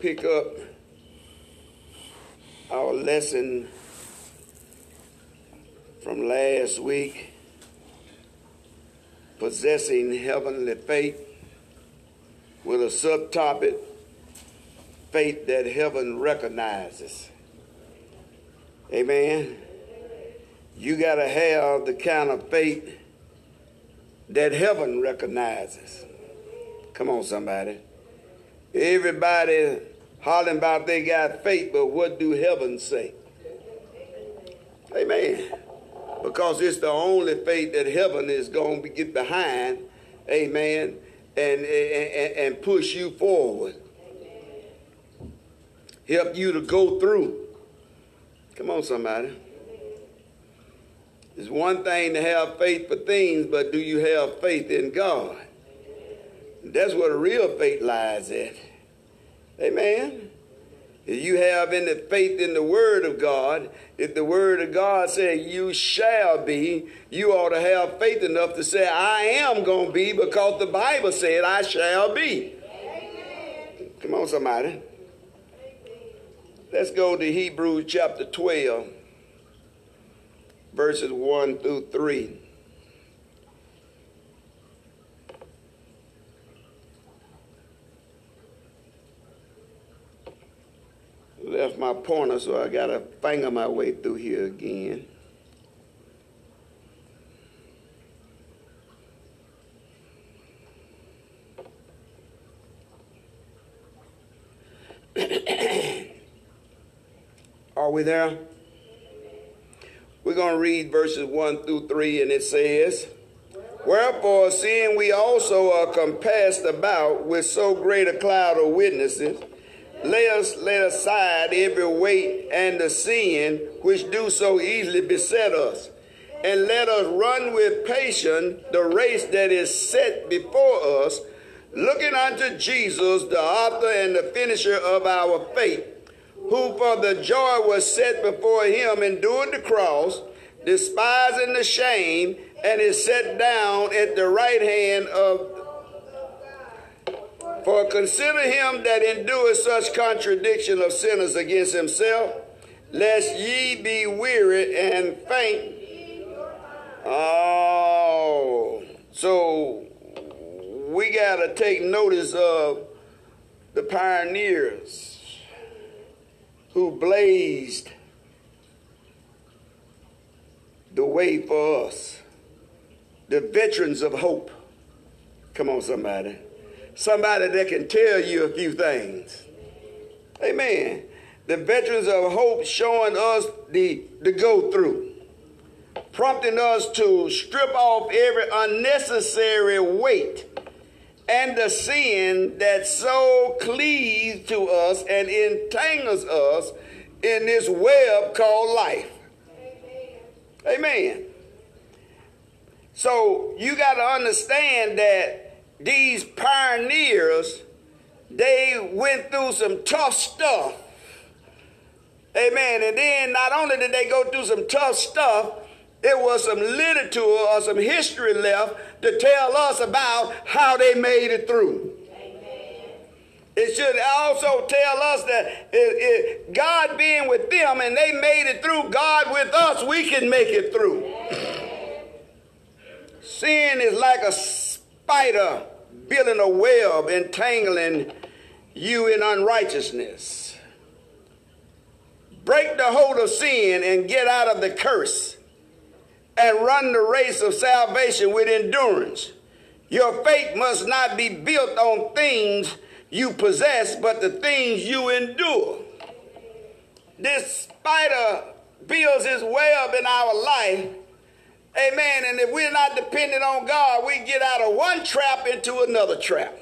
pick up our lesson from last week possessing heavenly faith with a subtopic faith that heaven recognizes. Amen. You got to have the kind of faith that heaven recognizes. Come on, somebody. Everybody hollering about they got faith, but what do heaven say? Amen. Because it's the only faith that heaven is going to get behind, amen, and, and, and push you forward. Help you to go through. Come on, somebody. It's one thing to have faith for things, but do you have faith in God? That's where the real faith lies at. Amen. If you have any faith in the Word of God, if the Word of God said you shall be, you ought to have faith enough to say, I am going to be because the Bible said I shall be. Amen. Come on, somebody. Let's go to Hebrews chapter 12, verses 1 through 3. Left my pointer, so I got to finger my way through here again. Are we there? We're going to read verses 1 through 3, and it says, Wherefore, seeing we also are compassed about with so great a cloud of witnesses, let us lay aside every weight and the sin which do so easily beset us, and let us run with patience the race that is set before us, looking unto Jesus, the author and the finisher of our faith, who for the joy was set before him endured the cross, despising the shame, and is set down at the right hand of for consider him that endureth such contradiction of sinners against himself, lest ye be weary and faint. Oh, so we got to take notice of the pioneers who blazed the way for us, the veterans of hope. Come on, somebody somebody that can tell you a few things. Amen. The veterans of hope showing us the, the go through, prompting us to strip off every unnecessary weight and the sin that so cleaves to us and entangles us in this web called life. Amen. Amen. So you got to understand that these pioneers, they went through some tough stuff. Amen. And then not only did they go through some tough stuff, there was some literature or some history left to tell us about how they made it through. It should also tell us that it, it, God being with them and they made it through, God with us, we can make it through. Sin is like a spider building a web, entangling you in unrighteousness. Break the hold of sin and get out of the curse and run the race of salvation with endurance. Your faith must not be built on things you possess, but the things you endure. This spider builds his web in our life Amen. And if we're not dependent on God, we get out of one trap into another trap.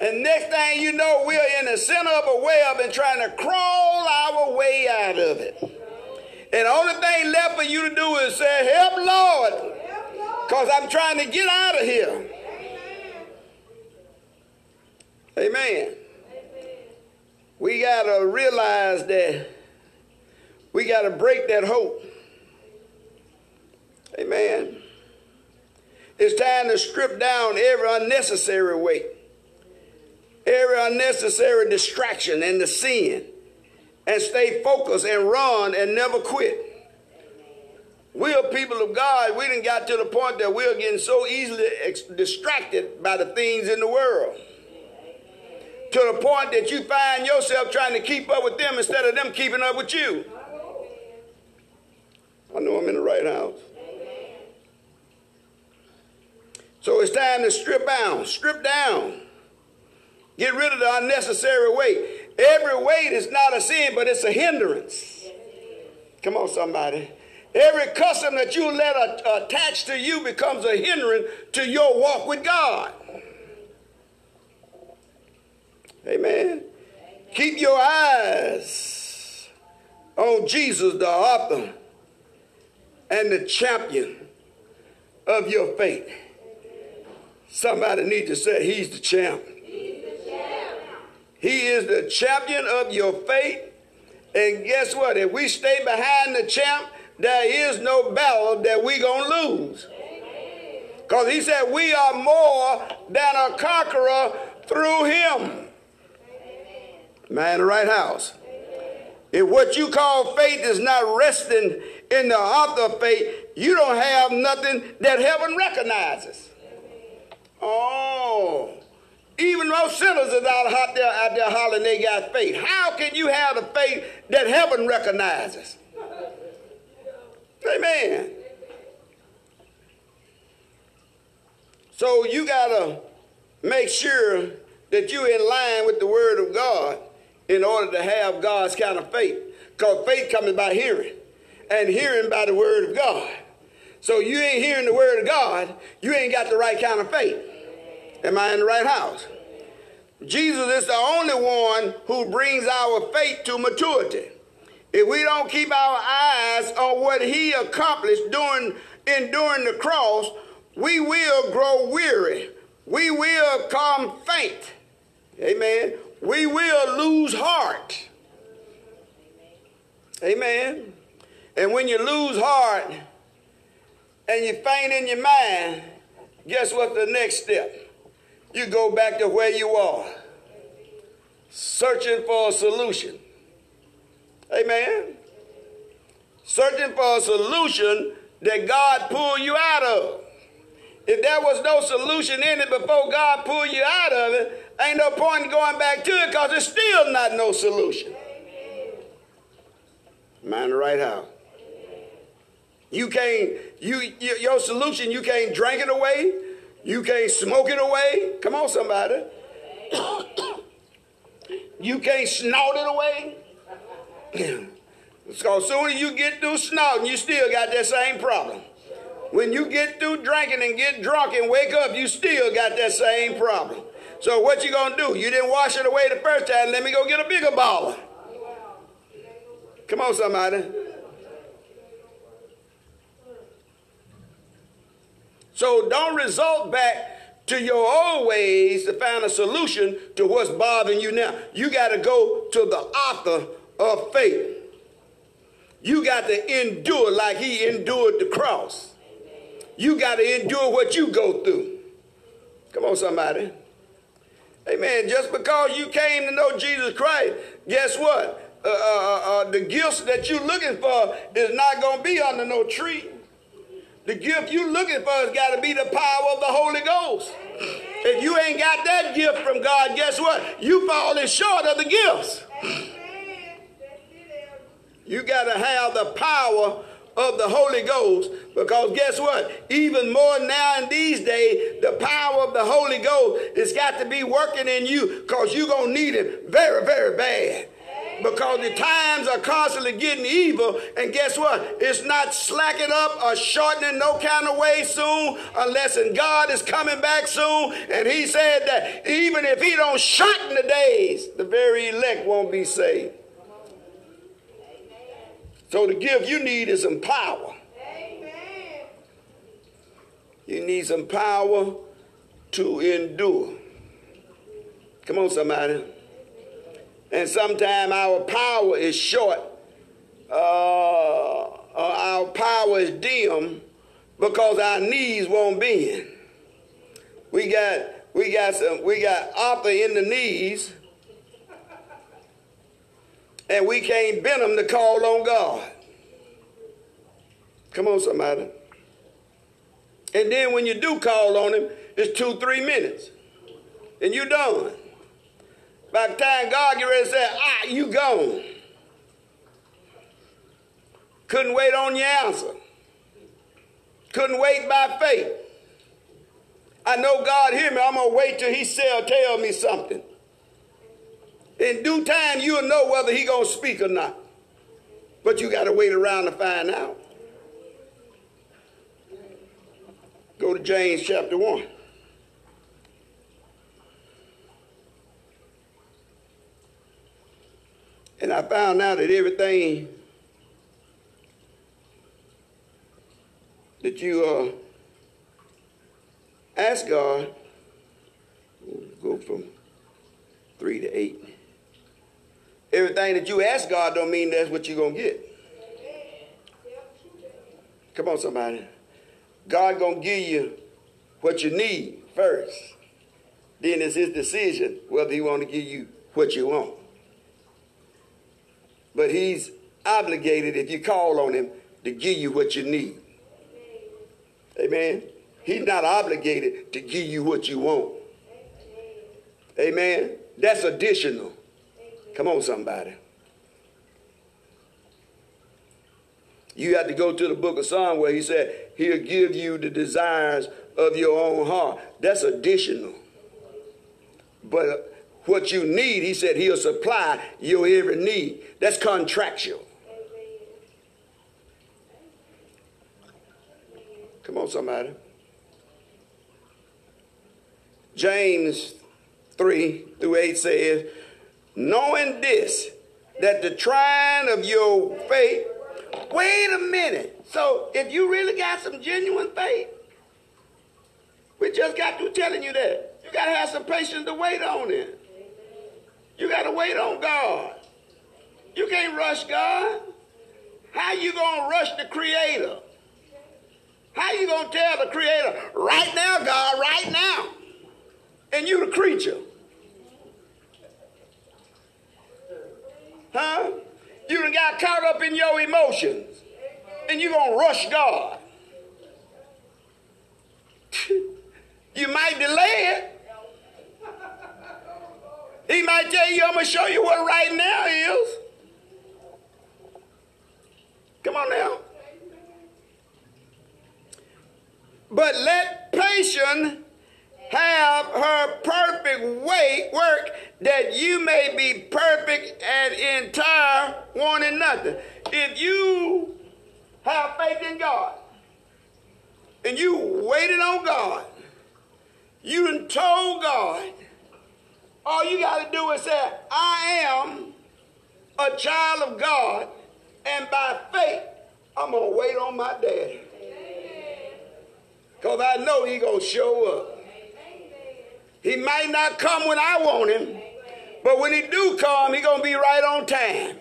And next thing you know, we're in the center of a web and trying to crawl our way out of it. And the only thing left for you to do is say, Help, Lord, because I'm trying to get out of here. Amen. We got to realize that we got to break that hope. Amen. It's time to strip down every unnecessary weight every unnecessary distraction and the sin and stay focused and run and never quit. We are people of God. We didn't got to the point that we're getting so easily ex- distracted by the things in the world. To the point that you find yourself trying to keep up with them instead of them keeping up with you. I know I'm in the right house. So it's time to strip down, strip down. Get rid of the unnecessary weight. Every weight is not a sin, but it's a hindrance. Come on, somebody. Every custom that you let a, attach to you becomes a hindrance to your walk with God. Amen. Keep your eyes on Jesus, the author and the champion of your faith. Somebody need to say, He's the champ. He is the champion of your faith. And guess what? If we stay behind the champ, there is no battle that we going to lose. Because he said, We are more than a conqueror through him. Man the right house. If what you call faith is not resting in the author of faith, you don't have nothing that heaven recognizes. Oh. Even those sinners are out there, out there hollering they got faith. How can you have the faith that heaven recognizes? Amen. So you got to make sure that you're in line with the word of God in order to have God's kind of faith. Because faith comes by hearing, and hearing by the word of God. So you ain't hearing the word of God, you ain't got the right kind of faith. Am I in the right house? Jesus is the only one who brings our faith to maturity. If we don't keep our eyes on what he accomplished during enduring the cross, we will grow weary. We will come faint. Amen. We will lose heart. Amen. And when you lose heart and you faint in your mind, guess what the next step? You go back to where you are, searching for a solution. Amen. Searching for a solution that God pulled you out of. If there was no solution in it before God pulled you out of it, ain't no point in going back to it because it's still not no solution. Mind the right house. You can't, you, your solution, you can't drink it away. You can't smoke it away. Come on, somebody. you can't snort it away. so soon as you get through snorting, you still got that same problem. When you get through drinking and get drunk and wake up, you still got that same problem. So what you gonna do? You didn't wash it away the first time. Let me go get a bigger bottle. Come on, somebody. So don't result back to your old ways to find a solution to what's bothering you now. You got to go to the author of faith. You got to endure like he endured the cross. You got to endure what you go through. Come on, somebody. Amen. Just because you came to know Jesus Christ, guess what? Uh, uh, uh, uh the gifts that you're looking for is not going to be under no tree. The gift you're looking for has got to be the power of the Holy Ghost. If you ain't got that gift from God, guess what? You falling short of the gifts. You got to have the power of the Holy Ghost because guess what? Even more now in these days, the power of the Holy Ghost has got to be working in you because you're going to need it very, very bad because the times are constantly getting evil. And guess what? It's not slacking up or shortening no kind of way soon unless and God is coming back soon. And he said that even if he don't shorten the days, the very elect won't be saved. So the gift you need is some power. You need some power to endure. Come on, somebody. And sometimes our power is short. Uh, our power is dim because our knees won't bend. We got we got some we got Arthur in the knees. And we can't bend them to call on God. Come on, somebody. And then when you do call on him, it's two, three minutes. And you're done. By the time God get ready to say, ah, you gone. Couldn't wait on your answer. Couldn't wait by faith. I know God hear me. I'm to wait till he say tell me something. In due time, you'll know whether he to speak or not. But you got to wait around to find out. Go to James chapter 1. And I found out that everything that you uh, ask God, go from three to eight. Everything that you ask God don't mean that's what you're to get. Come on, somebody. God to give you what you need first. Then it's his decision whether he want to give you what you want. But he's obligated, if you call on him, to give you what you need. Amen. He's not obligated to give you what you want. Amen. That's additional. Come on, somebody. You have to go to the book of Psalm where he said, He'll give you the desires of your own heart. That's additional. But what you need, he said, He'll supply your every need. That's contractual. Come on, somebody. James 3 through 8 says, knowing this, that the trying of your faith, wait a minute. So if you really got some genuine faith, we just got to telling you that. You got to have some patience to wait on it. You got to wait on God. You can't rush God. How you going to rush the creator? How you going to tell the creator, right now, God, right now? And you the creature. Huh? You done got caught up in your emotions. And you going to rush God. you might delay it. He might tell you, I'm going to show you what right now is. Come on now. But let patience have her perfect way work that you may be perfect and entire, one wanting nothing. If you have faith in God and you waited on God, you told God, all you got to do is say, I am a child of God, and by faith, I'm going to wait on my daddy. Because I know he going to show up. He might not come when I want him, but when he do come, he gonna be right on time.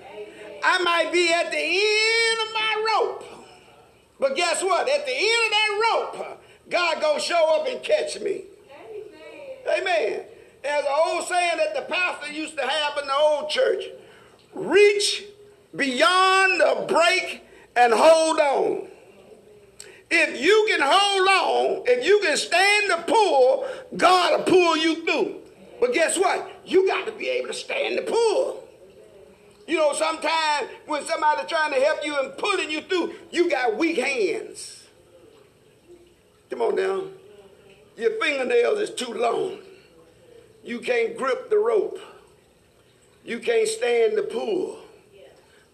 I might be at the end of my rope, but guess what? At the end of that rope, God gonna show up and catch me. Amen. There's an old saying that the pastor used to have in the old church: reach beyond the break and hold on. If you can hold on, if you can stand the pull, God will pull you through. But guess what? You got to be able to stand the pull. You know, sometimes when somebody's trying to help you and pulling you through, you got weak hands. Come on now. Your fingernails is too long. You can't grip the rope. You can't stand the pull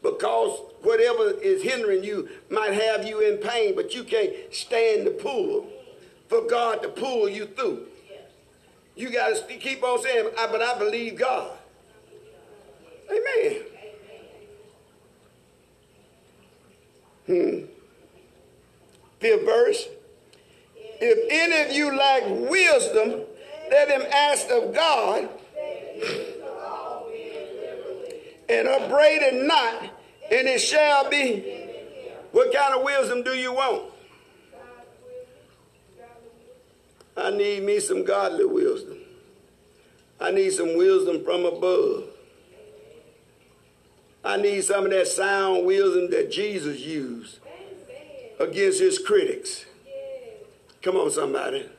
because whatever is hindering you might have you in pain, but you can't stand the pull for God to pull you through. You got to keep on saying, I, but I believe God. Amen. Hmm. Fifth verse. If any of you lack wisdom, let him ask of God and upbraid it not, and it shall be. What kind of wisdom do you want? I need me some godly wisdom. I need some wisdom from above. I need some of that sound wisdom that Jesus used against his critics. Come on, somebody.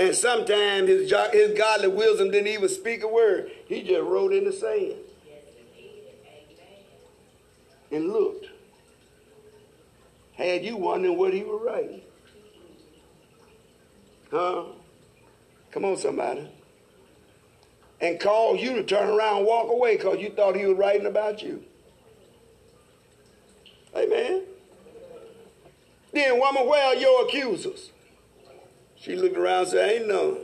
And sometimes his, his godly wisdom didn't even speak a word. He just wrote in the sand. And looked. Had you wondering what he was writing. Huh? Come on, somebody. And called you to turn around and walk away because you thought he was writing about you. Amen. Then, woman, where are your accusers? She looked around and said, Ain't none.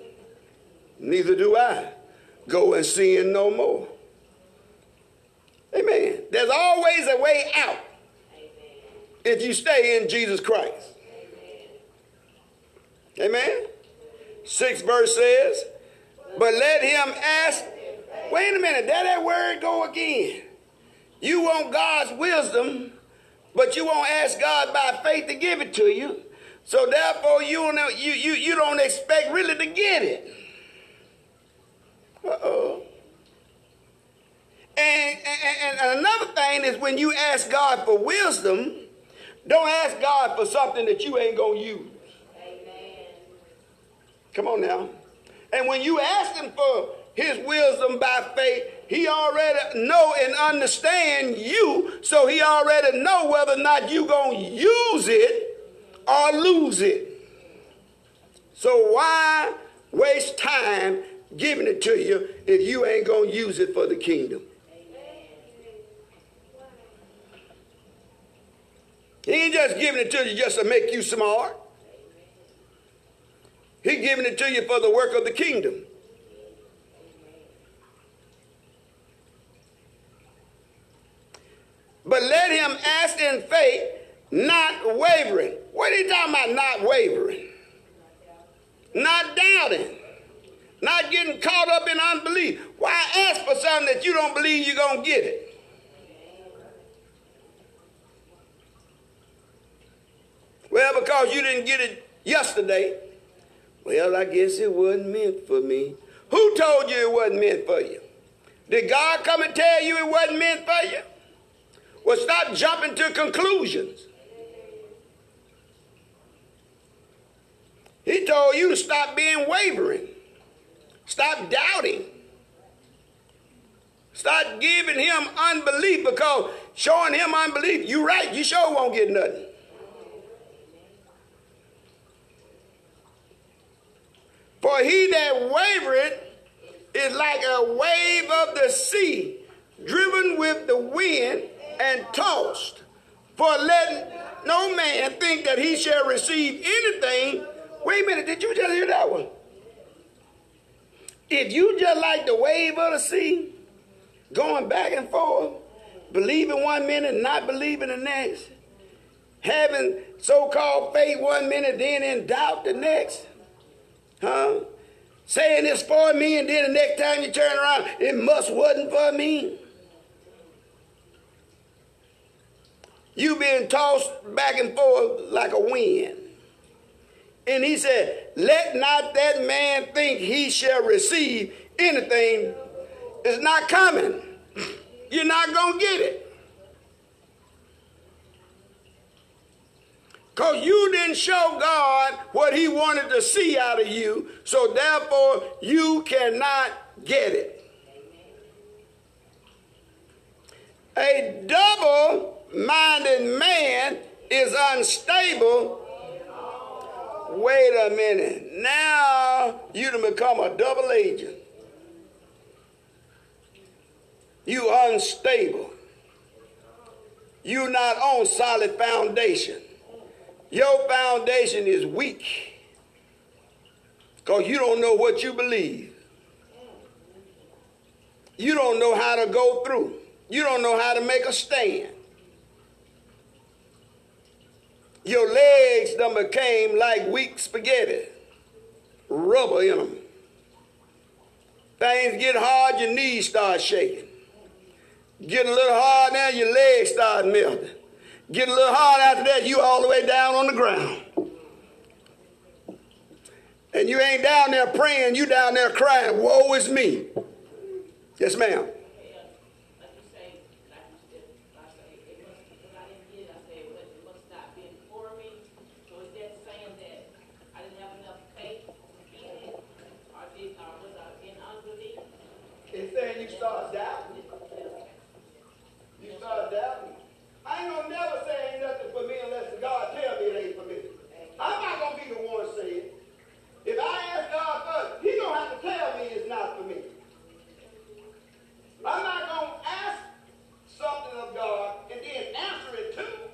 Neither do I. Go and sin no more. Amen. There's always a way out if you stay in Jesus Christ. Amen. Sixth verse says, But let him ask. Wait a minute, there that word go again. You want God's wisdom but you won't ask God by faith to give it to you. So therefore, you don't, you, you, you don't expect really to get it. Uh-oh. And, and, and another thing is when you ask God for wisdom, don't ask God for something that you ain't going to use. Amen. Come on now. And when you ask him for his wisdom by faith, he already know and understand you, so he already know whether or not you going to use it or lose it. So why waste time giving it to you if you ain't going to use it for the kingdom? He ain't just giving it to you just to make you smart. He giving it to you for the work of the kingdom. But let him ask in faith, not wavering. What are you talking about, not wavering? Not doubting. Not getting caught up in unbelief. Why ask for something that you don't believe you're going to get it? Well, because you didn't get it yesterday. Well, I guess it wasn't meant for me. Who told you it wasn't meant for you? Did God come and tell you it wasn't meant for you? Well, stop jumping to conclusions. He told you to stop being wavering. Stop doubting. Stop giving him unbelief because showing him unbelief, you right, you sure won't get nothing. For he that wavereth is like a wave of the sea, driven with the wind and tossed. For let no man think that he shall receive anything. Wait a minute, did you just hear that one? If you just like the wave of the sea, going back and forth, believing one minute, not believing the next, having so-called faith one minute, then in doubt the next, huh? Saying it's for me, and then the next time you turn around, it must wasn't for me. You being tossed back and forth like a wind. And he said, Let not that man think he shall receive anything. It's not coming. You're not going to get it. Because you didn't show God what he wanted to see out of you, so therefore you cannot get it. A double minded man is unstable. Wait a minute. Now you to become a double agent. You unstable. You not on solid foundation. Your foundation is weak. Because you don't know what you believe. You don't know how to go through. You don't know how to make a stand. Your legs done became like weak spaghetti, rubber in them. Things get hard, your knees start shaking. Get a little hard now, your legs start melting. Get a little hard after that, you all the way down on the ground. And you ain't down there praying, you down there crying, woe is me. Yes, ma'am. God tell me it ain't permitted. I'm not going to be the one saying If I ask God first, he don't have to tell me it's not for me. I'm not going to ask something of God and then answer it too.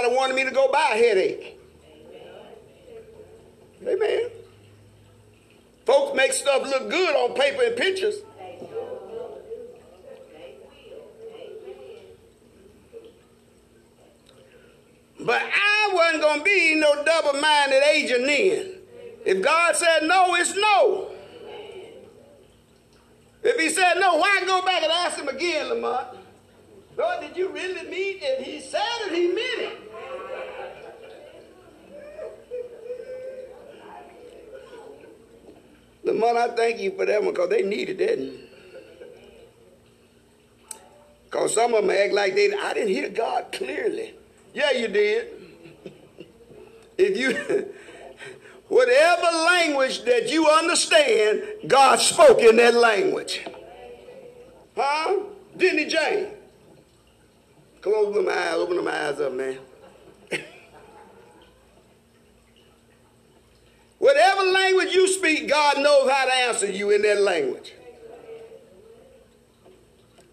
somebody wanted me to go buy a headache. Amen. Folks make stuff look good on paper and pictures. But I wasn't going to be no double minded agent then. If God said no, it's no. If He said no, why go back and ask Him again, Lamont? Lord, did you really mean it? He said it, He meant thank you for that one because they needed that. Because some of them act like they, I didn't hear God clearly. Yeah, you did. if you, whatever language that you understand, God spoke in that language. Huh? Didn't he, Jane? Close them eyes, open them eyes up, man. Whatever language you speak, God knows how to answer you in that language.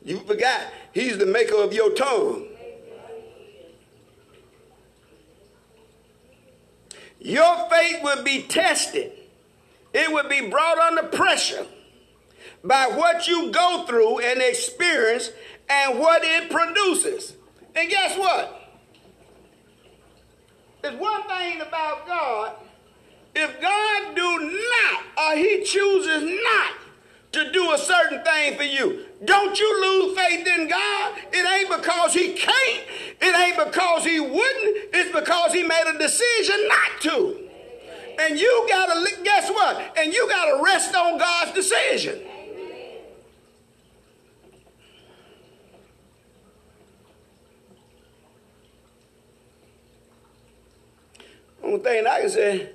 You forgot, He's the maker of your tongue. Your faith will be tested, it will be brought under pressure by what you go through and experience and what it produces. And guess what? There's one thing about God if God do not, or he chooses not to do a certain thing for you, don't you lose faith in God. It ain't because he can't. It ain't because he wouldn't. It's because he made a decision not to. And you gotta, guess what? And you gotta rest on God's decision. Only thing I can say,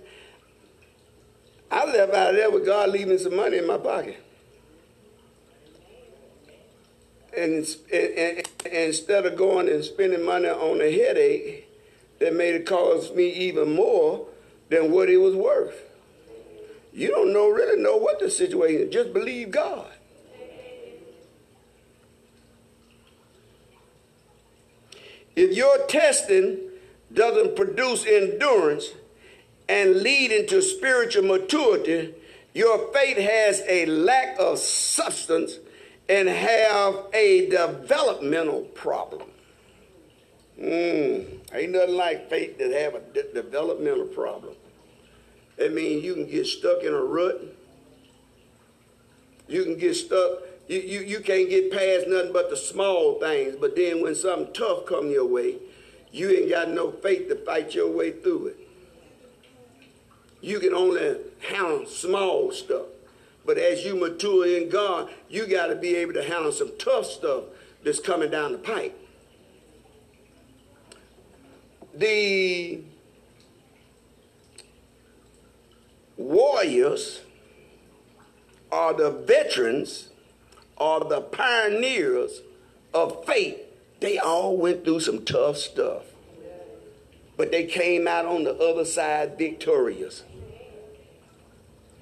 I left out of there with God leaving some money in my pocket. And, and, and, instead of going and spending money on a headache that made it cost me even more than what it was worth. You don't know really know what the situation is. Just believe God. If your testing doesn't produce endurance, and lead into spiritual maturity, your faith has a lack of substance and have a developmental problem. Mm, ain't nothing like faith that have a de- developmental problem. That means you can get stuck in a rut. You can get stuck. You, you, you can't get past nothing but the small things. But then when something tough come your way, you ain't got no faith to fight your way through it you can only handle small stuff. But as you mature in God, you got to be able to handle some tough stuff that's coming down the pipe. the warriors are the veterans are the pioneers of faith, they all went through some tough stuff. But they came out on the other side victorious.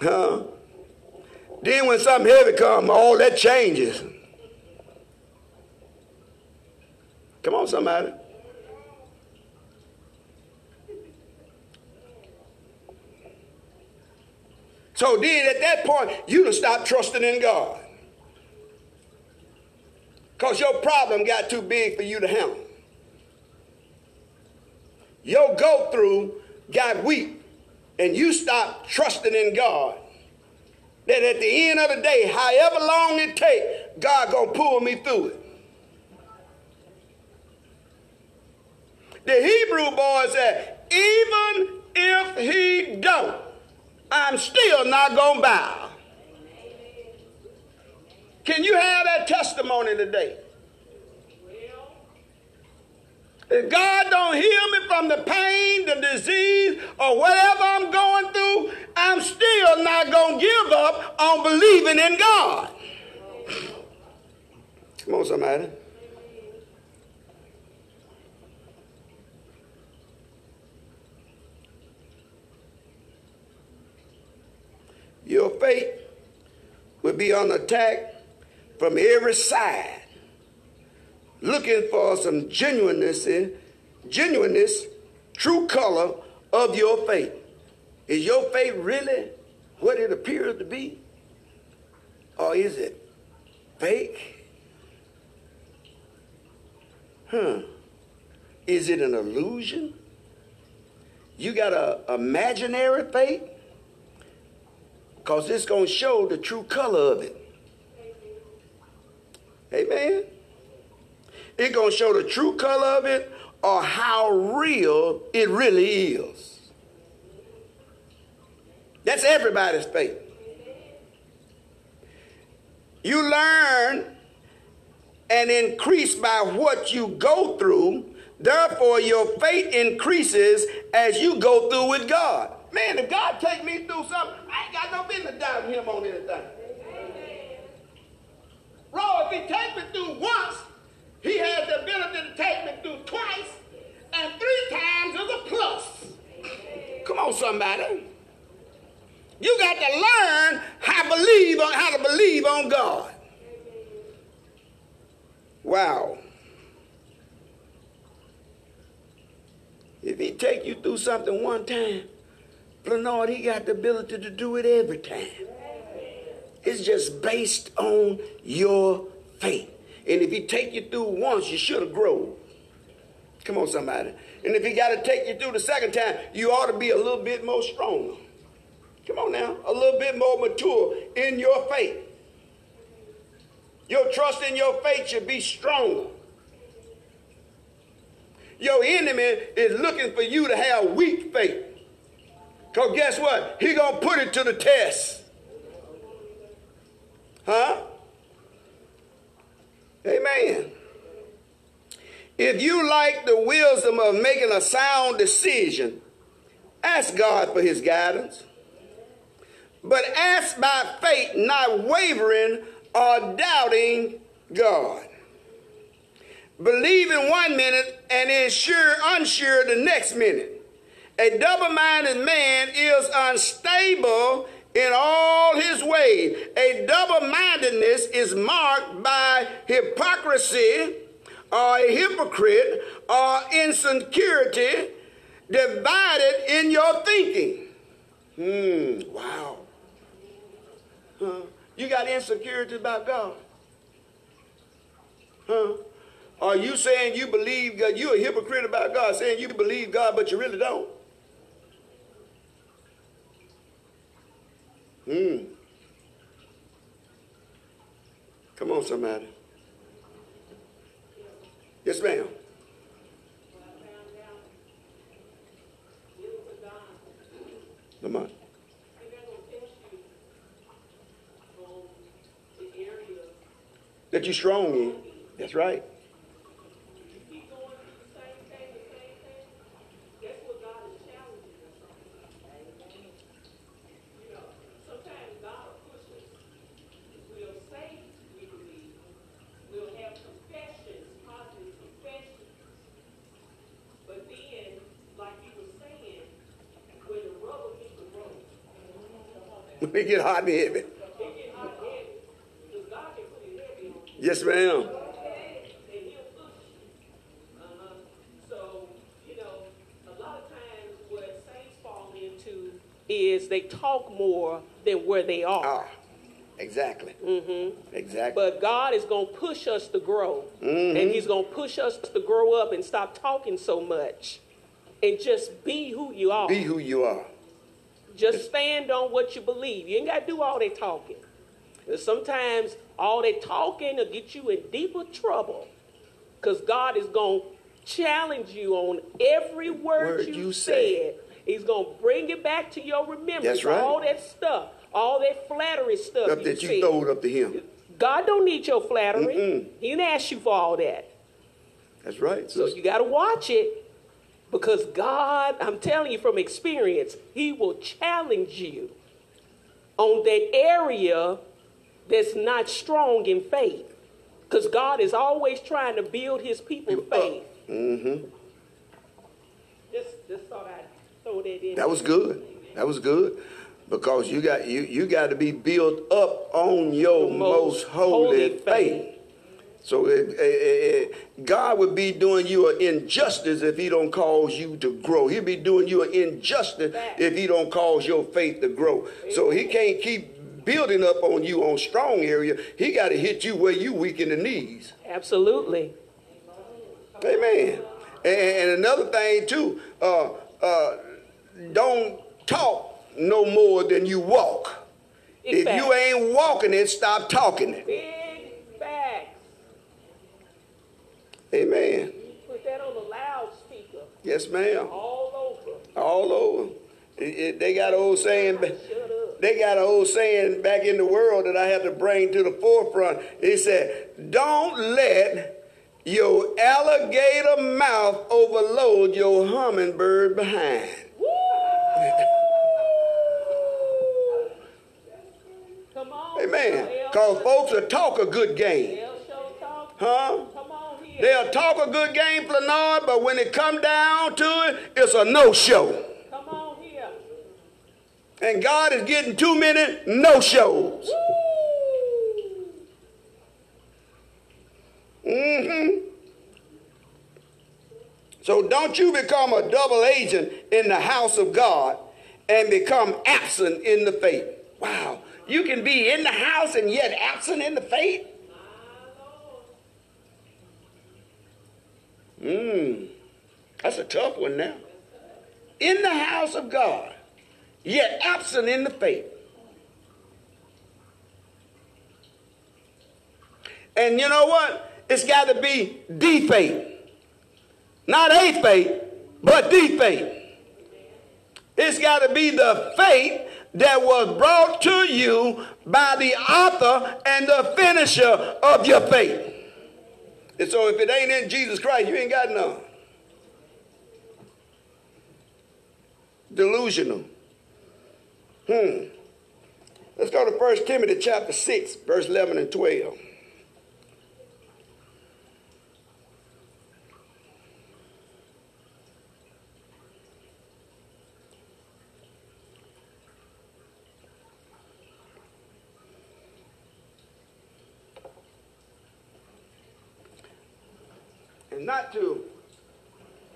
Huh? Then when something heavy come, all that changes. Come on, somebody. So then at that point, you to stop trusting in God. Because your problem got too big for you to handle. Your go through got weak, and you stop trusting in God. That at the end of the day, however long it take, God gonna pull me through it. The Hebrew boy said, even if he don't, I'm still not gonna bow. Can you have that testimony today? If God don't heal me from the pain, the disease, or whatever I'm going through, I'm still not going to give up on believing in God. Come on, somebody. Your faith will be on attack from every side, looking for some genuineness, in, genuineness, true color of your faith. Is your faith really what it appears to be? Or is it fake? Huh. Is it an illusion? You got a imaginary faith? Because it's going to show the true color of it. Amen. It's going to show the true color of it or how real it really is. That's everybody's faith. You learn and increase by what you go through. Therefore, your faith increases as you go through with God. Man, if God take me through something, I ain't got no business doubting him on anything. Bro, if he take me through once, he has the ability to take me through twice, and three times is a plus. Come on, somebody. You got to learn how to believe on how to believe on God. Wow. If he take you through something one time, Lord, he got the ability to do it every time. It's just based on your faith. And if he take you through once, you should have grown. Come on, somebody. And if he got to take you through the second time, you ought to be a little bit more stronger. Come on now, a little bit more mature in your faith. Your trust in your faith should be stronger. Your enemy is looking for you to have weak faith. Because guess what? He going to put it to the test. Huh? Amen. If you like the wisdom of making a sound decision, ask God for his guidance. But ask by faith, not wavering or doubting God. believing one minute and then sure unsure the next minute. A double-minded man is unstable in all his ways. A double-mindedness is marked by hypocrisy or a hypocrite or insecurity divided in your thinking. Hmm, wow. Huh? You got insecurity about God? Huh? Are you saying you believe God? You're a hypocrite about God, saying you believe God, but you really don't. Hmm. Come on, somebody. Yes, ma'am. Lamont. That you're strong in. That's right. It get hot and heavy. Yes, ma'am. So, you know, a lot of times what saints fall into is they talk more than where they are. Ah, exactly. Mm-hmm. Exactly. But God is going to push us to grow. Mm-hmm. And He's going to push us to grow up and stop talking so much and just be who you are. Be who you are. Just stand on what you believe. You ain't got to do all that talking. And sometimes all that talking will get you in deeper trouble because God is going to challenge you on every word, Word you, you said. He's going to bring it back to your remembrance. That's right. All that stuff, all that flattery stuff, Stuff you that you said. throwed up to him. God don't need your flattery. Mm-mm. He didn't ask you for all that. That's right. So you got to watch it because God, I'm telling you from experience, He will challenge you on that area that's not strong in faith. Because God is always trying to build His people faith. Mm-hmm. Just, just thought I'd throw that in. That was good. That was good. Because you got you you got to be built up on your The most, holy, faith. So it, it- it- God would be doing you an injustice if He don't cause you to grow. He'd be doing you an injustice if He don't cause your faith to grow. So He can't keep building up on you on strong area. He got to hit you where you weak in the knees. Absolutely. Amen. And, and another thing too, uh, uh, don't talk no more than you walk. If you ain't walking it, stop talking it. Big facts. Amen. Put that on the loudspeaker Yes, ma'am. all over. All over. It- it- they got an old saying. Shut up. They got an old saying back in the world that I have to bring to the forefront. It said, "Don't let your alligator mouth overload your hummingbird behind." Come on. Amen. Because folks will talk a good game. L show talk. Huh? Come on here. They'll talk a good game, Flanard, but when it come down to it, it's a no-show. Come on here. And God is getting too many no-shows. Mm-hmm. So don't you become a double agent in the house of God and become absent in the faith. Wow. You can be in the house and yet absent in the faith? Mmm. That's a tough one now. In the house of God, yet absent in the faith. And you know what? It's got to be the faith. Not a faith, but the faith. It's got to be the faith that was brought to you by the author and the finisher of your faith. And so if it ain't in Jesus Christ, you ain't got none. Delusional. Hmm. Let's go to 1 Timothy chapter 6, verse 11 and 12. Not to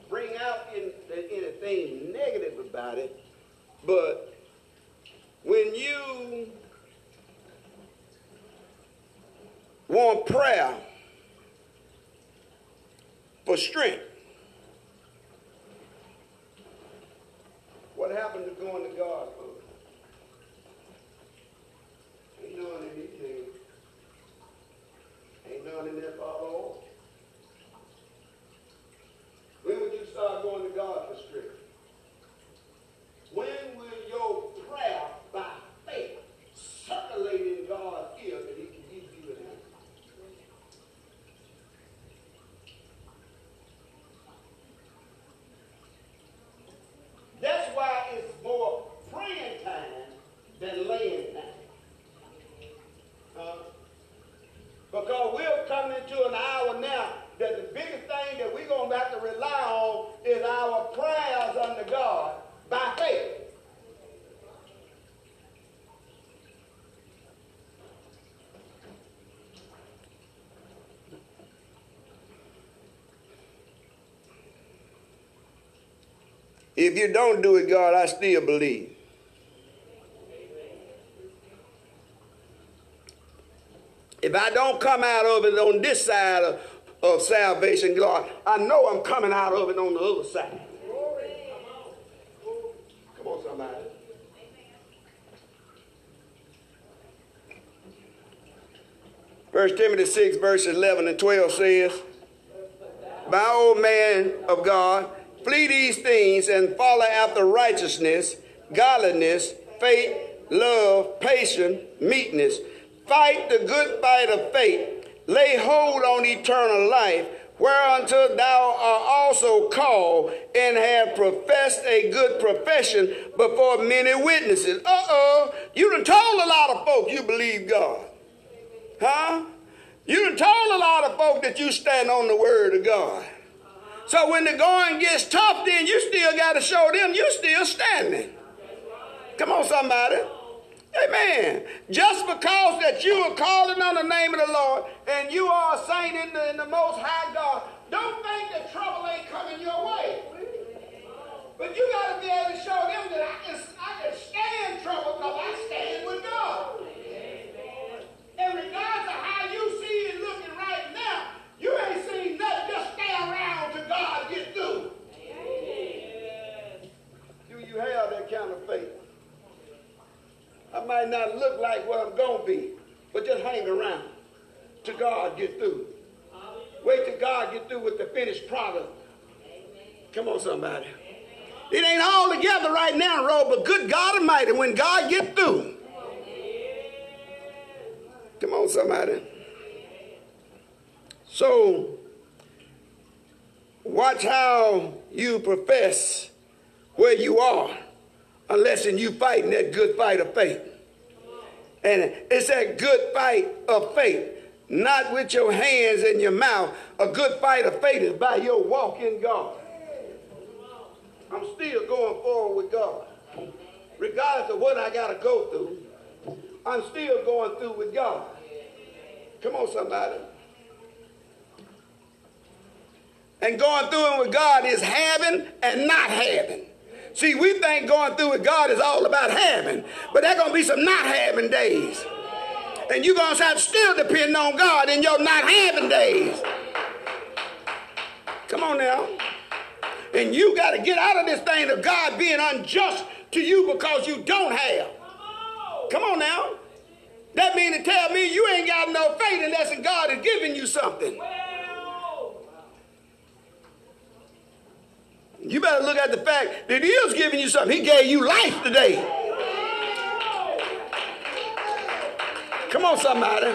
bring out in, anything negative about it, but when you want prayer for strength, what happened to going to God? Ain't in anything. Ain't none in there follow. When would you start going to God for strength? When will your prayer by faith circulate in God's ear that He can give you an answer? That's why it's more praying time than laying time. Uh, because we're coming into an hour now that the biggest thing that we're going to have to rely on is our prayers unto God by faith. If you don't do it, God, I still believe. If I don't come out of it on this side of, of salvation, God, I know I'm coming out of it on the other side. Come on, somebody. First Timothy 6, verses 11 and 12 says, My old man of God, flee these things and follow after righteousness, godliness, faith, love, patience, meekness. Fight the good fight of faith. Lay hold on eternal life, whereunto thou art also called and have professed a good profession before many witnesses. Uh-oh, you done told a lot of folk you believe God. Huh? You done told a lot of folk that you stand on the word of God. So when the going gets tough, then you still got to show them you still standing. Come on, somebody. Amen. Just because that you are calling on the name of the Lord and you are a saint in the, in the Most High God, don't think that trouble ain't coming your way. But you got to be able to show them that I can, I can stand trouble because I stand with God. And regardless of how you see it looking right now, you ain't seen nothing. Just stay around till God get through. Do you have that kind of faith? I might not look like what I'm going to be, but just hang around till God get through. Wait till God get through with the finished product. Come on, somebody. It ain't all together right now, Rob, but good God Almighty, when God get through. Come on, somebody. So, watch how you profess where you are unless in you fighting that good fight of faith. And it's that good fight of faith, not with your hands and your mouth. A good fight of faith is by your walk in God. I'm still going forward with God. Regardless of what I got to go through, I'm still going through with God. Come on, somebody. And going through it with God is having and not having. See, we think going through with God is all about having, but there's going to be some not having days. And you're going to have to still depend on God in your not having days. Come on now. And you got to get out of this thing of God being unjust to you because you don't have. Come on now. That means to tell me you ain't got no faith unless God is giving you something. You better look at the fact that He is giving you something. He gave you life today. Come on, somebody.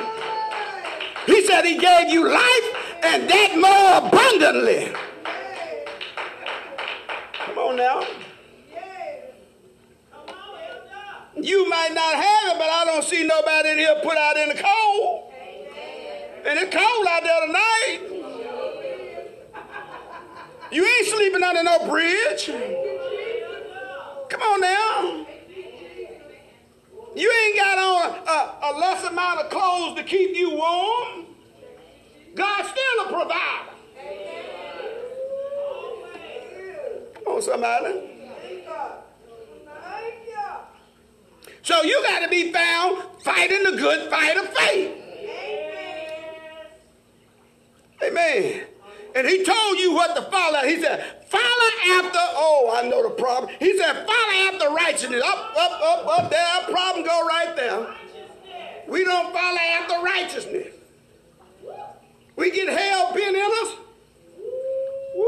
He said He gave you life and that more abundantly. Come on now. You might not have it, but I don't see nobody in here put out in the cold. And it's cold out there tonight. You ain't sleeping under no bridge. Come on now. You ain't got on a, a, less amount of clothes to keep you warm. God's still a provider. Come on, somebody. So you got to be found fighting the good fight of faith. Amen. Amen. And he told you what to follow. He said, follow after, oh, I know the problem. He said, follow after righteousness. Up, up, up, up there. Problem go right there. We don't follow after righteousness. We get hell bent in us. Woo,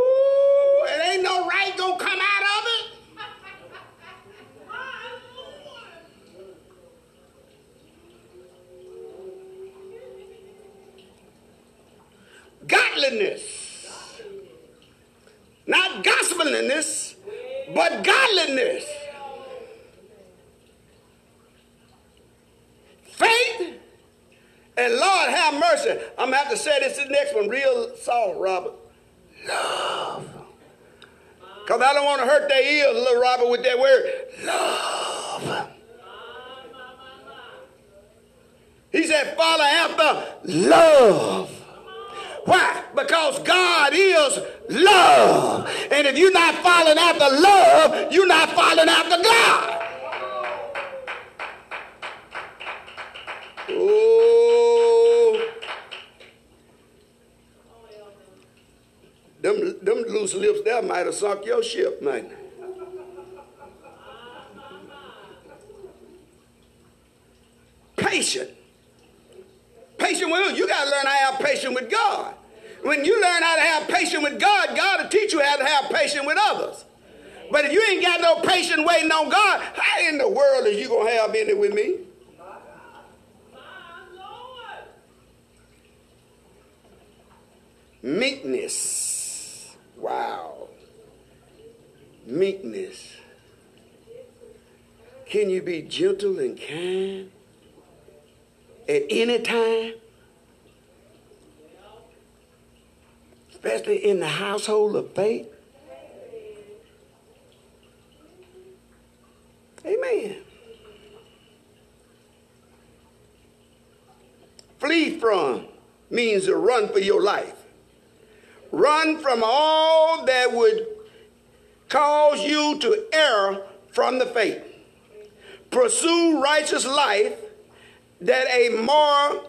it ain't no right gonna come out of it. Godliness. Not gospeliness, but godliness. Faith and Lord have mercy. I'm to have to say this the next one real soft, Robert. Love. Because I don't want to hurt their ears, little Robert, with that word. Love. He said, follow after love. Because God is love. And if you're not following after love, you're not following after God. Oh. Them, them loose lips there might have sunk your ship, man. Patient. Patient with you got to learn how to have patience with God. When you learn how to have patience with God, God will teach you how to have patience with others. But if you ain't got no patience waiting on God, how in the world is you gonna have any with me? Meekness. Wow. Meekness. Can you be gentle and kind at any time? Especially in the household of faith? Amen. Flee from means to run for your life. Run from all that would cause you to err from the faith. Pursue righteous life that a more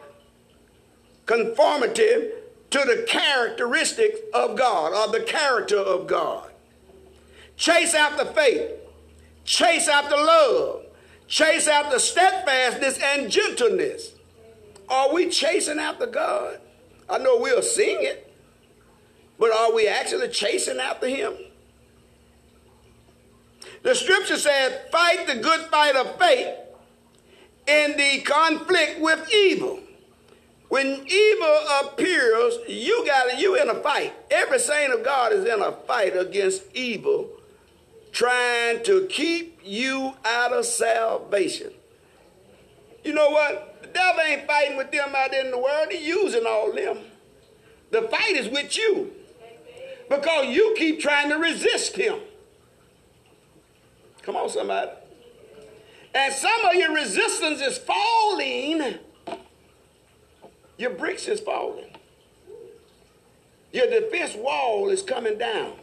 conformity to the characteristics of God or the character of God. Chase after faith. Chase after love. Chase after steadfastness and gentleness. Are we chasing after God? I know we'll sing it. But are we actually chasing after him? The scripture says, fight the good fight of faith in the conflict with evil. When evil appears, you got you in a fight. Every saint of God is in a fight against evil, trying to keep you out of salvation. You know what? The devil ain't fighting with them out in the world. He's using all them. The fight is with you because you keep trying to resist him. Come on, somebody. And some of your resistance is falling. Your bricks is falling. Your defense wall is coming down.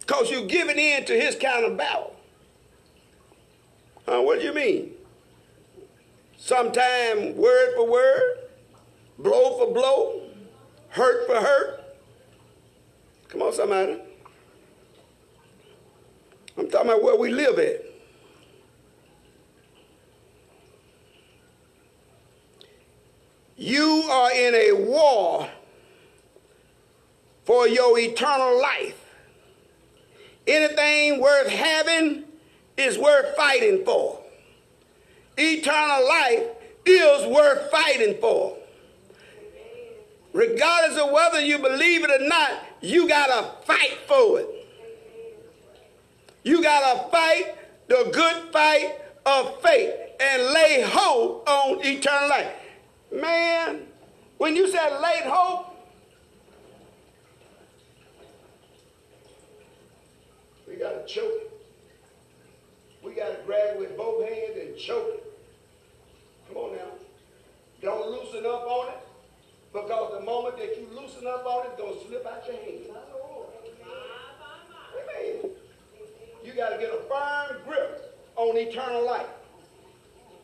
Because you're giving in to his kind of battle. What do you mean? Sometime word for word, blow for blow, hurt for hurt. Come on, somebody. I'm talking about where we live at. You are in a war for your eternal life. Anything worth having is worth fighting for. Eternal life is worth fighting for. Regardless of whether you believe it or not, you got to fight for it. You got to fight the good fight of faith and lay hold on eternal life. Man, when you said late hope, we got to choke it. We got to grab it with both hands and choke it. Come on now. Don't loosen up on it. Because the moment that you loosen up on it, it's going to slip out your hand. Amen. You got to get a firm grip on eternal life.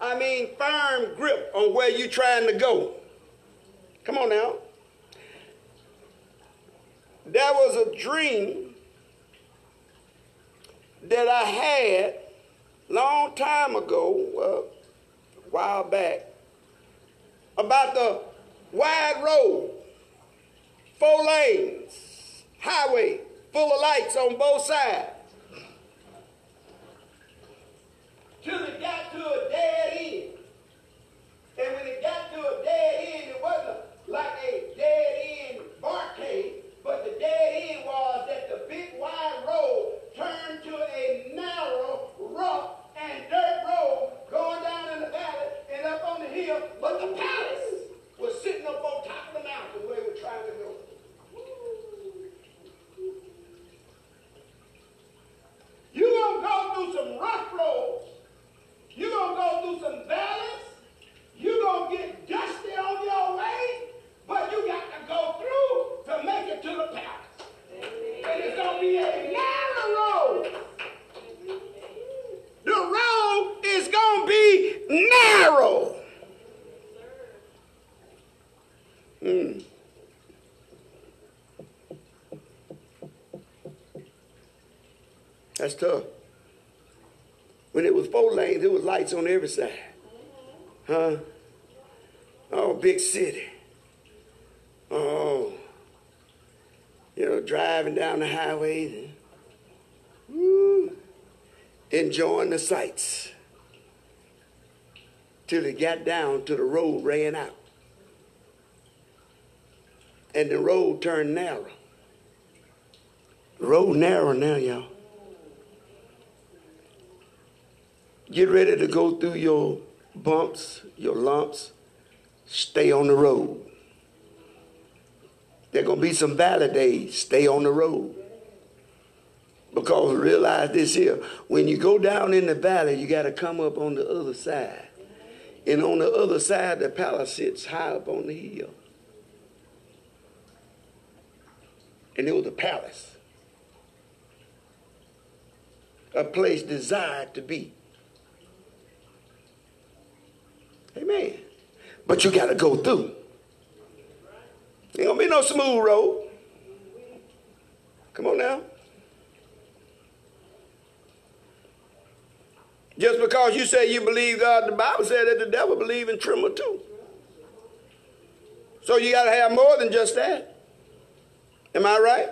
I mean, firm grip on where you're trying to go. Come on now. There was a dream that I had long time ago, uh, a while back, about the wide road, four lanes, highway, full of lights on both sides. Till it got to a dead end. And when it got to a dead end, it wasn't like a dead end barcade, but the dead end was that the big wide road turned to a narrow, rough, and dirt road going down in the valley and up on the hill, but the palace was sitting up on top of the mountain where we were trying to go. You're going to go through some rough roads. You're going to go through some valleys. You're going to get dusty on your way, but you got to go through to make it to the palace. And it's going to be a narrow road. The road is going to be narrow. Hmm. That's tough. When it was four lanes, there was lights on every side. Huh? Oh, big city. Oh, you know, driving down the highway, woo, enjoying the sights. Till it got down to the road ran out. And the road turned narrow. The road narrow now, y'all. Get ready to go through your bumps, your lumps. Stay on the road. There going to be some valley days. Stay on the road. Because realize this here when you go down in the valley, you got to come up on the other side. And on the other side, the palace sits high up on the hill. And it was a palace, a place desired to be. Amen. But you got to go through. Ain't gonna be no smooth road. Come on now. Just because you say you believe God, the Bible said that the devil believe and tremble too. So you got to have more than just that. Am I right?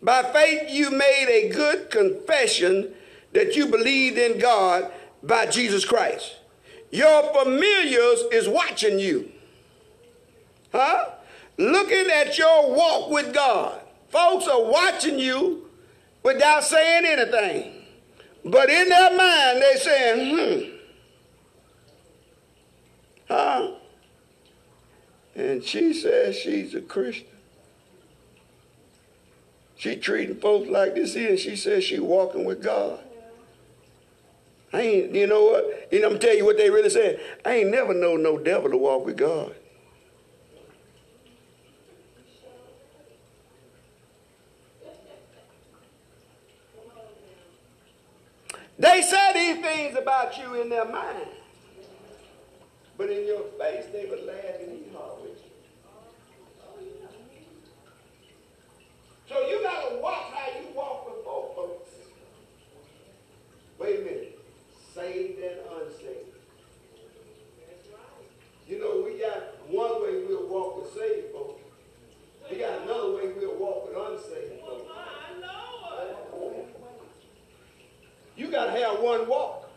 By faith, you made a good confession that you believed in God by Jesus Christ. Your familiars is watching you. Huh? Looking at your walk with God. Folks are watching you without saying anything. But in their mind, they're saying, hmm. Huh? And she says she's a Christian. She treating folks like this and she says she walking with God. I ain't, you know what? Know, I'm tell you what they really said. I ain't never know no devil to walk with God. They said these things about you in their mind. But in your face, they would laugh and eat hard with you. So you got to watch how you walk with both folks. Wait a minute. Saved and unsaved. That's right. You know, we got one way we'll walk with saved folks. We got another way we'll walk with unsaved folks. You got to have one walk.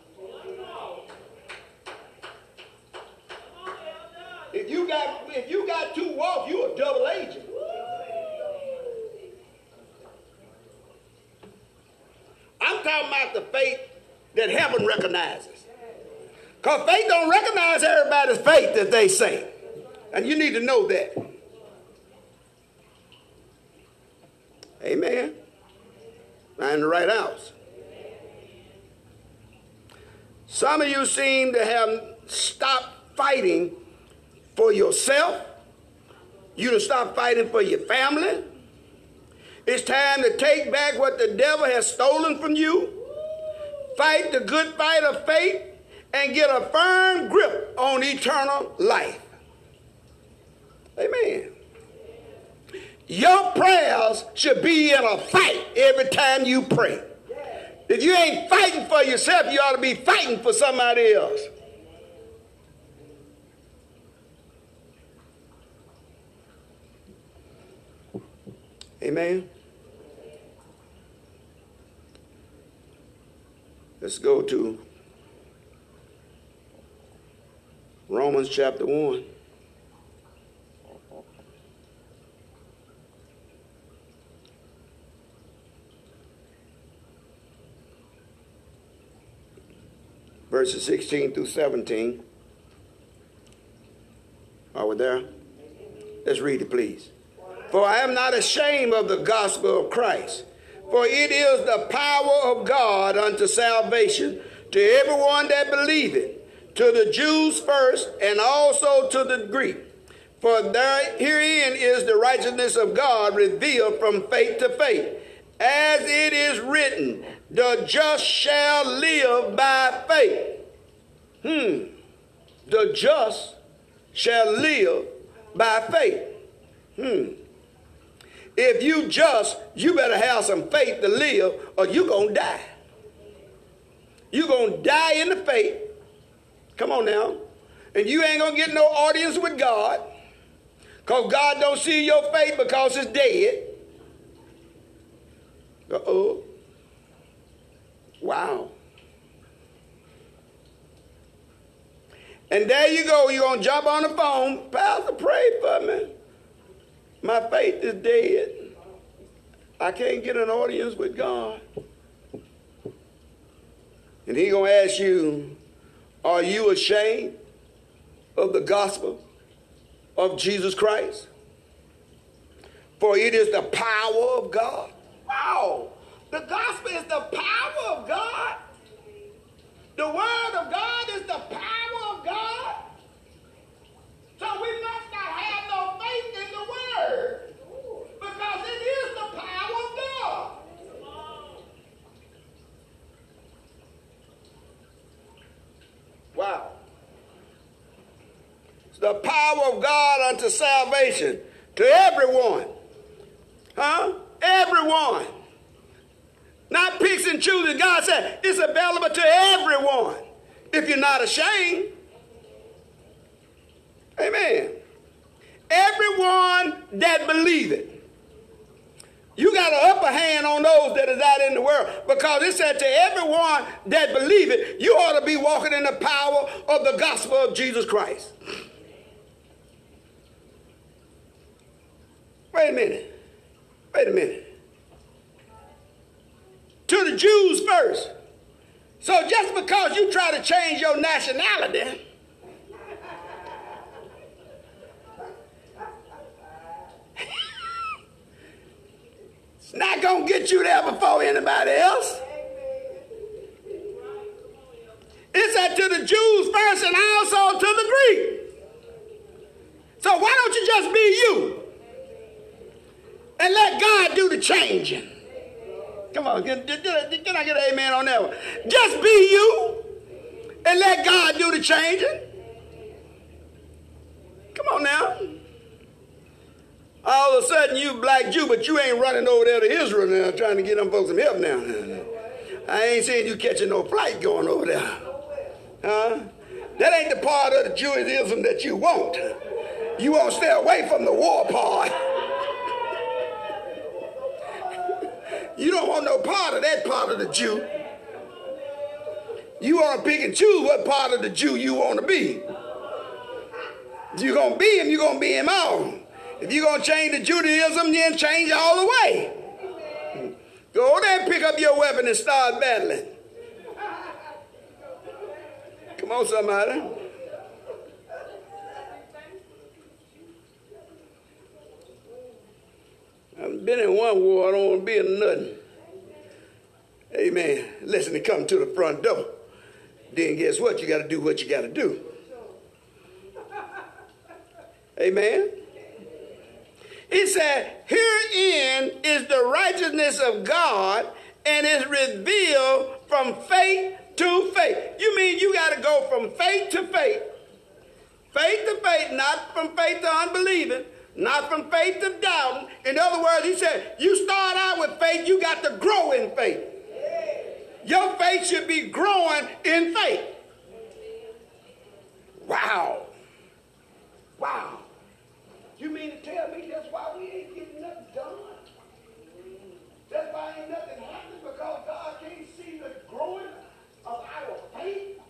If you got if you got two walks, you a double agent. I'm talking about the faith that heaven recognizes. Because faith don't recognize everybody's faith that they say. And you need to know that. Amen. I'm in the right house. Some of you seem to have stopped fighting for yourself. You to stop fighting for your family. It's time to take back what the devil has stolen from you. Fight the good fight of faith and get a firm grip on eternal life. Amen. Your prayers should be in a fight every time you pray. If you ain't fighting for yourself, you ought to be fighting for somebody else. Amen. Let's go to Romans chapter 1. Verses 16 through 17. Are we there? Let's read it, please. For I am not ashamed of the gospel of Christ, for it is the power of God unto salvation to everyone that believeth, to the Jews first, and also to the Greek. For there, herein is the righteousness of God revealed from faith to faith. As it is written, the just shall live by faith. Hmm. The just shall live by faith. Hmm. If you just, you better have some faith to live or you're going to die. You're going to die in the faith. Come on now. And you ain't going to get no audience with God because God don't see your faith because it's dead. Uh-oh. Wow. And there you go. You're going to jump on the phone. Pastor, pray for me. My faith is dead. I can't get an audience with God. And he going to ask you, are you ashamed of the gospel of Jesus Christ? For it is the power of God. Wow. The gospel is the power of God. The word of God is the power of God. So we must not have no faith in the word because it is the power of God. Wow. It's the power of God unto salvation to everyone. Huh? Everyone. Not picks and chooses. God said it's available to everyone if you're not ashamed. Amen. Everyone that believe it. You got an upper hand on those that is out in the world because it said to everyone that believe it, you ought to be walking in the power of the gospel of Jesus Christ. Wait a minute. Wait a minute. To the Jews first. So just because you try to change your nationality, it's not going to get you there before anybody else. It said to the Jews first and also to the Greek. So why don't you just be you? And let God do the changing. Come on, can I get an amen on that one? Just be you and let God do the changing. Come on now. All of a sudden you black Jew, but you ain't running over there to Israel now trying to get them folks some help now. I ain't seeing you catching no flight going over there. Huh? That ain't the part of the Judaism that you want. You want to stay away from the war part. You don't want no part of that part of the Jew. You want to pick and choose what part of the Jew you want to be. If you're going to be him, you're going to be him all. If you're going to change the Judaism, then change all the way. Go there and pick up your weapon and start battling. Come on, somebody. I've been in one war, I don't want to be in nothing. Amen. Listen, to come to the front door. Then guess what? You got to do what you got to do. Amen. He said, Herein is the righteousness of God and is revealed from faith to faith. You mean you got to go from faith to faith? Faith to faith, not from faith to unbelieving, not from faith to doubting. In other words, he said, you start out with faith, you got to grow in faith. Your faith should be growing in faith. Wow. Wow. You mean to tell me that's why we ain't getting nothing done? That's why ain't nothing happening because God can't see the growing of our faith?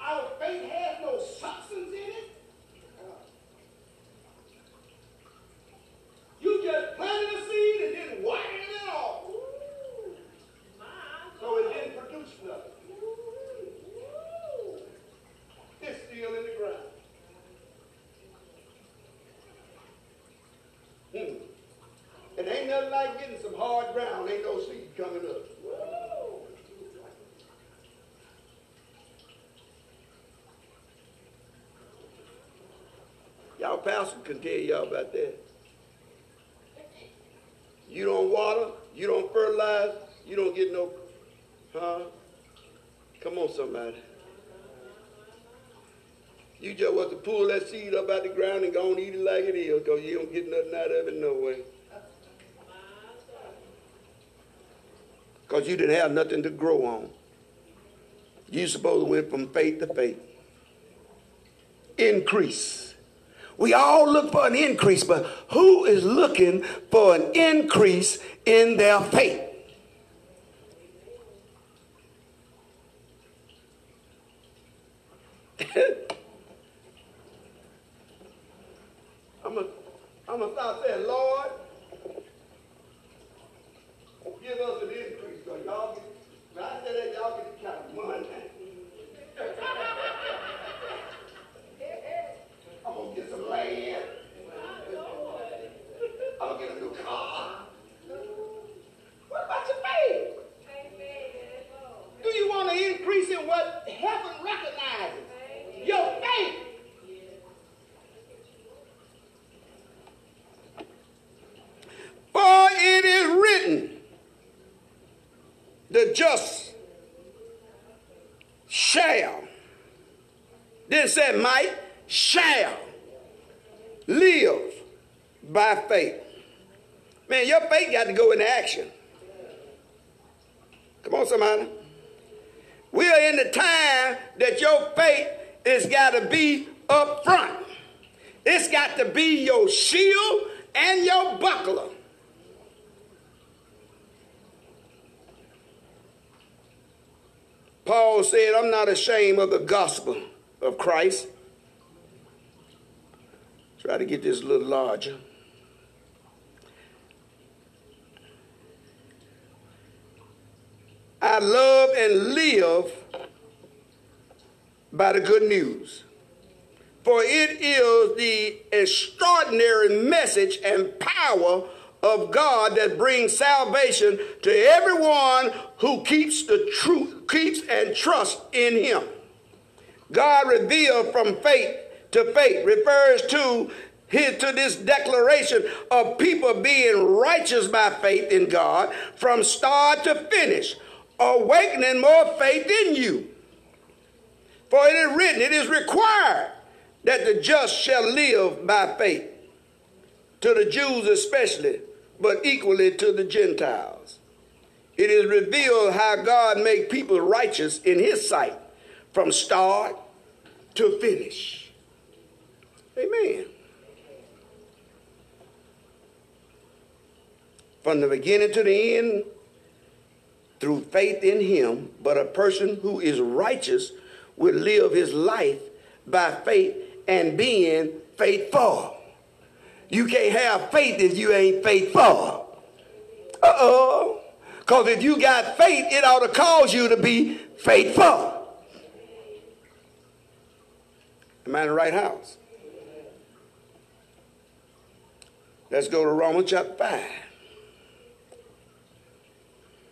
Our faith has no substance in it? You just planted a seed and then watered it off. So it didn't produce nothing. It's still in the ground. Hmm. And ain't nothing like getting some hard ground. Ain't no seed coming up. Y'all pastor can tell y'all about that. You don't water, you don't fertilize, you don't get no, huh? Come on, somebody. You just want to pull that seed up out the ground and go and eat it like it is, because you don't get nothing out of it no way. Because you didn't have nothing to grow on. You supposed to went from faith to faith. Increase. We all look for an increase, but who is looking for an increase in their faith? I'm going I'm to start saying, Lord, give us an increase. Because y'all get, when I say that, y'all get kind of money. I'm going to get some land. I'm going to get a new car. What about your faith? Do you want to increase in what heaven recognizes? Your faith. For it is written, the just shall, didn't say might, shall live by faith. Man, your faith got to go into action. Come on, somebody. We are in the time that your faith has got to be up front. It's got to be your shield and your buckler. Paul said, I'm not ashamed of the gospel of Christ. Try to get this a little larger. I love and live by the good news. For it is the extraordinary message and power of God that brings salvation to everyone who keeps the truth, keeps and trusts in him. God revealed from faith to faith refers to his, to this declaration of people being righteous by faith in God from start to finish, awakening more faith in you. For it is written, it is required that the just shall live by faith. To the Jews especially, but equally to the Gentiles. It is revealed how God made people righteous in his sight from start to finish. Amen. From the beginning to the end, through faith in him, but a person who is righteous will live his life by faith and being faithful. You can't have faith if you ain't faithful. Uh oh. Because if you got faith, it ought to cause you to be faithful. Am I in the right house? Let's go to Romans chapter 5.